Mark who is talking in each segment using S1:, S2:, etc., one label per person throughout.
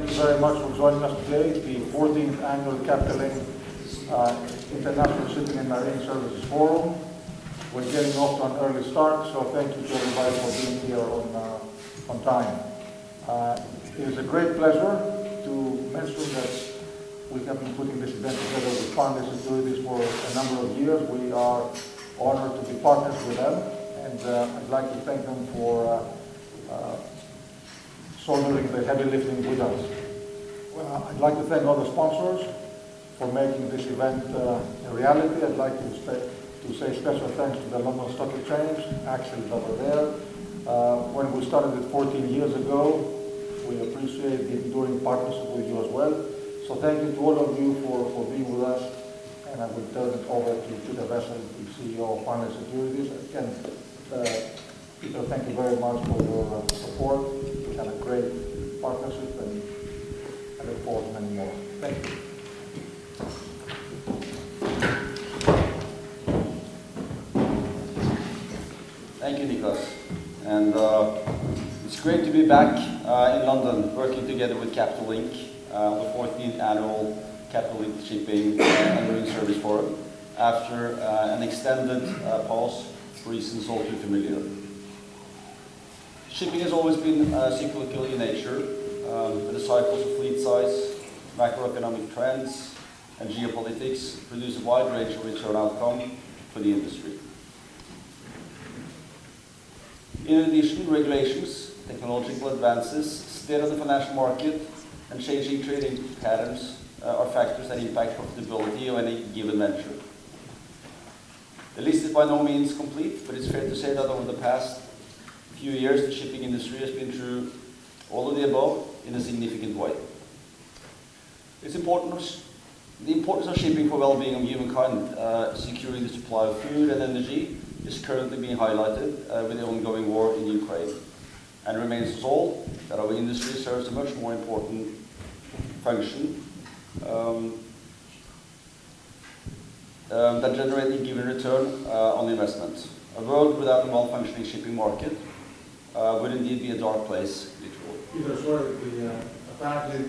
S1: very much for joining us today. The 14th annual Capital Link uh, International Shipping and Marine Services Forum. We're getting off to an early start, so thank you to everybody for being here on, uh, on time. Uh, it is a great pleasure to mention that we have been putting this event together with Fearnley Securities for a number of years. We are honored to be partners with them, and uh, I'd like to thank them for uh, uh, shouldering the heavy lifting with us. Well, I'd like to thank all the sponsors for making this event uh, a reality. I'd like to, to say special thanks to the London Stock Exchange, Axel over there. Uh, when we started it 14 years ago, we appreciate the enduring partnership with you as well. So thank you to all of you for, for being with us. And I will turn it over to Peter Vessel, the CEO of Fearnley Securities. Again, uh, Peter, thank you very much for your uh, support. We had a great partnership and I look forward to many more. Thank you.
S2: Thank you, Niklas. And uh, it's great to be back uh, in London working together with Capital Link, uh, the 14th annual Capital Link Shipping and Marine Service Forum, after uh, an extended uh, pause for reasons all too familiar. Shipping has always been uh, cyclical in nature, um, the cycles of fleet size, macroeconomic trends, and geopolitics produce a wide range of return outcome for the industry. In addition, regulations, technological advances, state of the financial market, and changing trading patterns uh, are factors that impact profitability of any given venture. The list is by no means complete, but it's fair to say that over the past few years, the shipping industry has been through all of the above in a significant way. It's important, the importance of shipping for well-being of humankind, uh, securing the supply of food and energy, is currently being highlighted uh, with the ongoing war in Ukraine, and remains all that our industry serves a much more important function um, um, that generate a given return uh, on investment. A world without a well-functioning shipping market uh, would indeed be a dark place, literally.
S1: Peter, sorry, we, uh, apparently,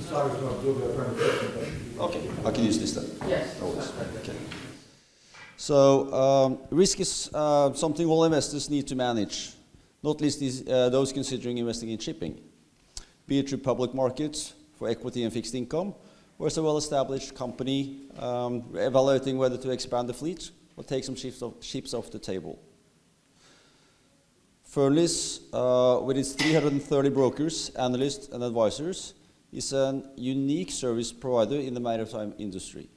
S1: sorry to not do the presentation.
S2: Okay, I can use this then.
S3: Yes.
S2: No worries. Okay. So um, risk is uh, something all investors need to manage, not least these, uh, those considering investing in shipping, be it through public markets for equity and fixed income, or as a well-established company um, evaluating whether to expand the fleet or take some ships off, ships off the table. Fearnleys, uh, with its 330 brokers, analysts, and advisors, is a unique service provider in the maritime industry.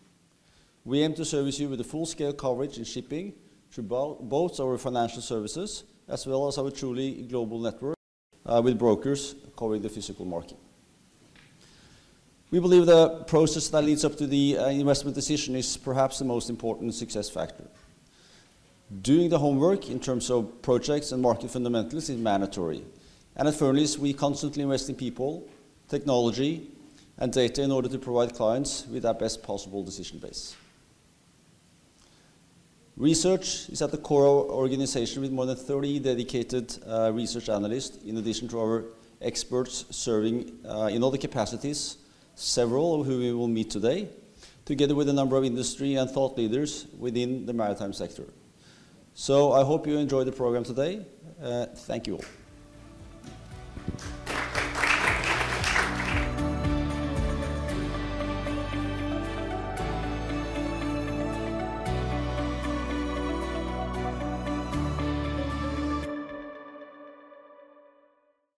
S2: We aim to service you with a full-scale coverage in shipping through bo both our financial services as well as our truly global network uh, with brokers covering the physical market. We believe the process that leads up to the uh, investment decision is perhaps the most important success factor. Doing the homework in terms of projects and market fundamentals is mandatory. And at Fearnleys, we constantly invest in people, technology, and data in order to provide clients with our best possible decision base. Research is at the core of our organization with more than 30 dedicated uh, research analysts, in addition to our experts serving uh, in other capacities, several of whom we will meet today, together with a number of industry and thought leaders within the maritime sector. So I hope you enjoyed the program today. Uh, thank you all.